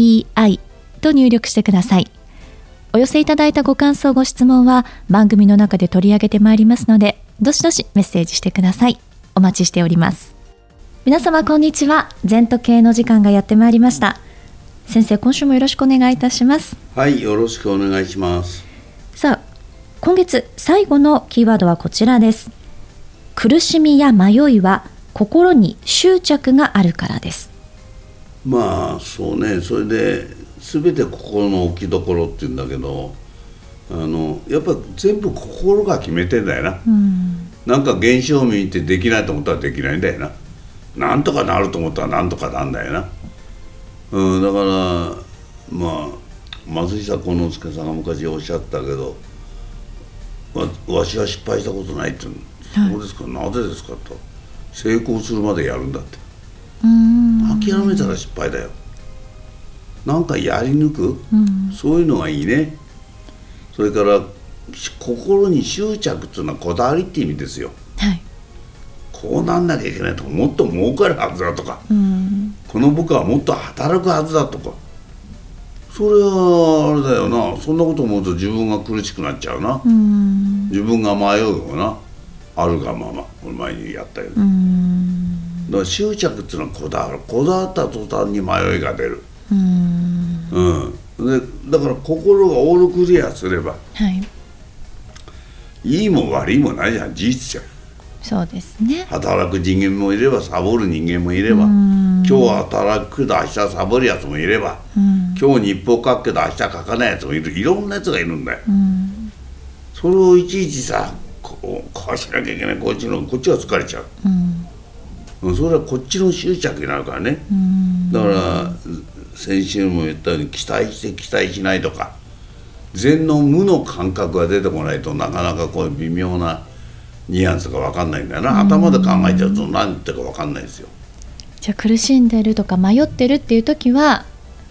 ZENTOKEIEI と入力してください。お寄せいただいたご感想、ご質問は番組の中で取り上げてまいりますので、どしどしメッセージしてください。お待ちしております。皆様こんにちは。全時計の時間がやってまいりました。先生、今週もよろしくお願いいたします。はい、よろしくお願いします。さあ、今月最後のキーワードはこちらです。苦しみや迷いは心に執着があるからですまあそうね。それで全て心の置きどころっていうんだけどあのやっぱ全部心が決めてんだよな、うん、なんか現象を見てできないと思ったらできないんだよな。なんとかなると思ったらなんとかなんだよな、うん、だからまあ松下幸之助さんが昔おっしゃったけどわわしは失敗したことないって言う、そうですか。なぜですかと。成功するまでやるんだって諦めたら失敗だよ。なんかやり抜く、うん、そういうのがいいね。それから心に執着っていうのはこだわりって意味ですよ、はい、こうなんなきゃいけないとかもっと儲かるはずだとか、うん、この部下はもっと働くはずだとか。それはあれだよな。そんなこと思うと自分が苦しくなっちゃうな、うん、自分が迷うよなあるがまま前にやったようにだから執着っていうのはこだわるこだわった途端に迷いが出る。うん。でだから心がオールクリアすれば、はい、いいも悪いもないじゃん事実じゃんそうですね。働く人間もいればサボる人間もいれば今日働くけど明日サボるやつもいれば今日日報書くけど明日書かないやつもいる。いろんなやつがいるんだよ。それをいちいちさこうしなきゃいけないこっちのこっちは疲れちゃう、うん、それはこっちの執着になるからね、うん、だから先週も言ったように期待して期待しないとか禅の無の感覚が出てこないとなかなかこういう微妙なニュアンスが分かんないんだよな、うん、頭で考えちゃうと何てるか分かんないですよ。じゃあ苦しんでるとか迷ってるっていう時は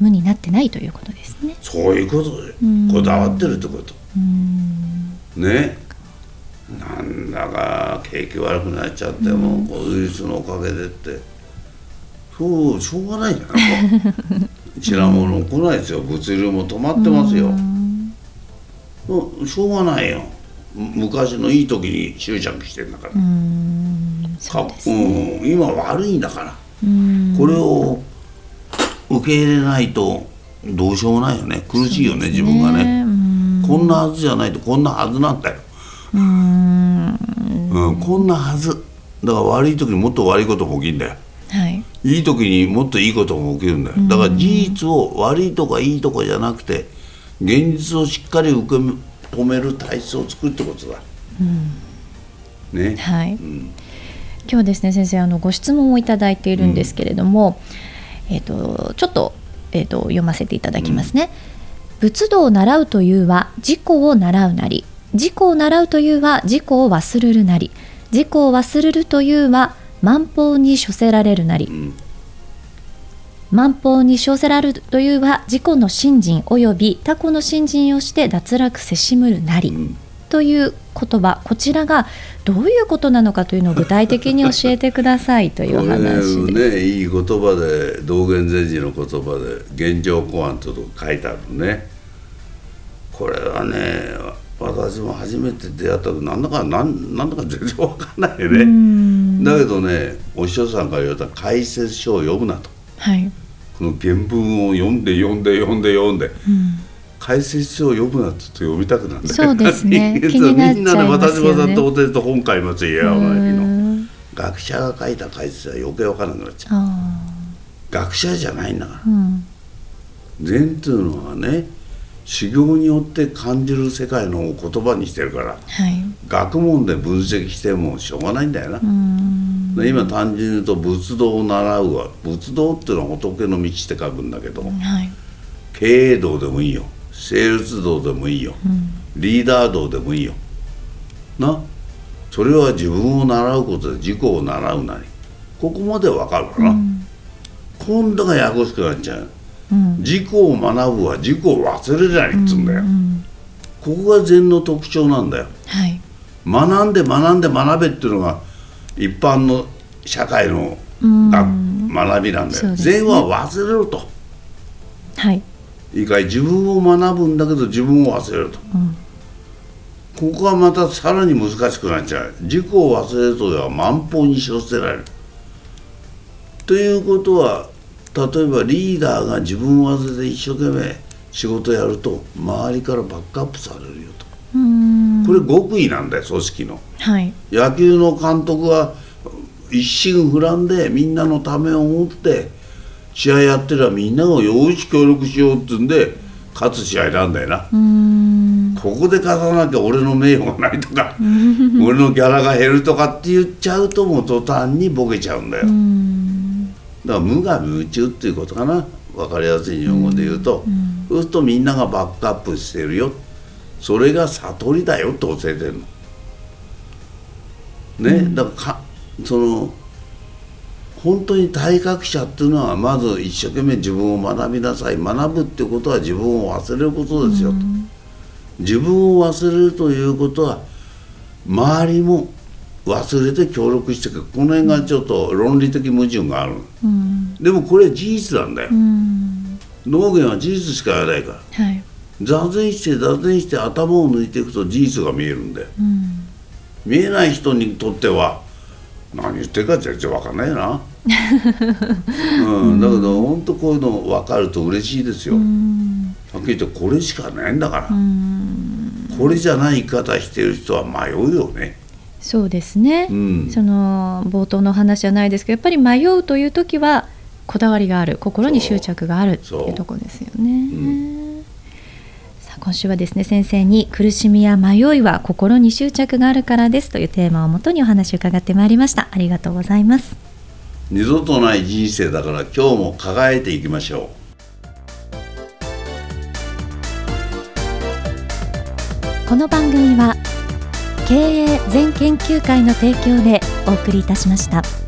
無になってないということですね。そういうことで。こだわってるってこと。ねなんだか景気悪くなっちゃっても、うウイルスのおかげでって。そうしょうがないじゃない品物来ないですよ。物流も止まってますよ、うん、しょうがないよ。昔のいい時に執着してんだから。うん。ね、うん、今悪いんだから。これを受け入れないとどうしようもないよね。苦しいよね、ね、自分がね。こんなはずじゃないとこんなはずなんだようん、こんなはず。だから悪い時にもっと悪いことも起きるんだよ、はい、いい時にもっといいことも起きるんだよ。だから事実を悪いとかいいとかじゃなくて現実をしっかり受け止める体質を作るってことだ、うん、ね。はい、うん、今日ですね先生あのご質問をいただいているんですけれども、うん、えーと、ちょっと,、えーと、読ませていただきますね、仏道を習うというは自己を習うなり自己を習うというは自己を忘るるなり自己を忘るるというは万法に処せられるなり、うん、万法に処せられるというは自己の信心及び他己の信心をして脱落せしむるなり、うん、という言葉。こちらがどういうことなのかというのを具体的に教えてくださいという話です。ねいい言葉で道元禅師の言葉で現状公安と書いてあるね。これはね私も初めて出会った時なんだかなんなんだか全然分かんないよね。だけどねお師匠さんから言われた解説書を読むなと、はい、この原文を読んで読んで読んで読んで、うん、解説書を読むなって読みたくなるんだそうです ね。みんなで私もさんとお手と本買いますよの。学者が書いた解説は余計分からなくなっちゃう。学者じゃないんだから、うん、禅っていうのはね修行によって感じる世界の言葉にしてるから、はい、学問で分析してもしょうがないんだよな。で今単純に言うと仏道を習うは仏道っていうのは仏の道って書くんだけど、はい。経営道でもいいよ。セールス道でもいいよ、リーダー道でもいいよ。な？それは自分を習うことで自己を習うなり。ここまでわかるかな、今度がややこしくなっちゃう、うん自己を学ぶは自己を忘れないっつうんだよ、ここが禅の特徴なんだよ。はい。学んで学んで学べっていうのが一般の社会の学びなんだよ、ね。禅は忘れろと。はい。いいかい自分を学ぶんだけど自分を忘れると、ここがまたさらに難しくなっちゃう。自己を忘れるとでは満法に処せられる。ということは例えばリーダーが自分を忘れて一生懸命仕事やると周りからバックアップされるよと。うん。これ極意なんだよ組織の。はい。野球の監督は一心不乱でみんなのためを思って試合やってりゃみんながよし協力しようっつうんで勝つ試合なんだよな、うん。ここで勝たなきゃ俺の名誉がないとか俺のギャラが減るとかって言っちゃうともう途端にボケちゃうんだよ、うんだから無我夢中っていうことかな。分かりやすい日本語で言うと、そうするとみんながバックアップしてるよ。それが悟りだよって教えてるの。ね、だからかその本当に体格者っていうのはまず一生懸命自分を学びなさい。学ぶってことは自分を忘れることですよと。自分を忘れるということは周りも忘れて協力してくる。この辺がちょっと論理的矛盾があるうん。でもこれ事実なんだよ。うん。農業は事実しかやらないから。はい。座禅して座禅して頭を抜いていくと事実が見えるんだよ。うん。見えない人にとっては何言ってるか全然分かんないよな、うん、だけど本当こういうの分かると嬉しいですよ、うん。はっきり言ってこれしかないんだから、うん。これじゃない生き方してる人は迷うよねそうですね、うん。その冒頭の話じゃないですけどやっぱり迷うという時はこだわりがある心に執着があるっていうところですよね。うさあ今週はですね先生に苦しみや迷いは心に執着があるからですというテーマをもとにお話を伺ってまいりました。ありがとうございます。二度とない人生だから今日も輝いていきましょこの番組は経営全研究会の提供でお送りいたしました。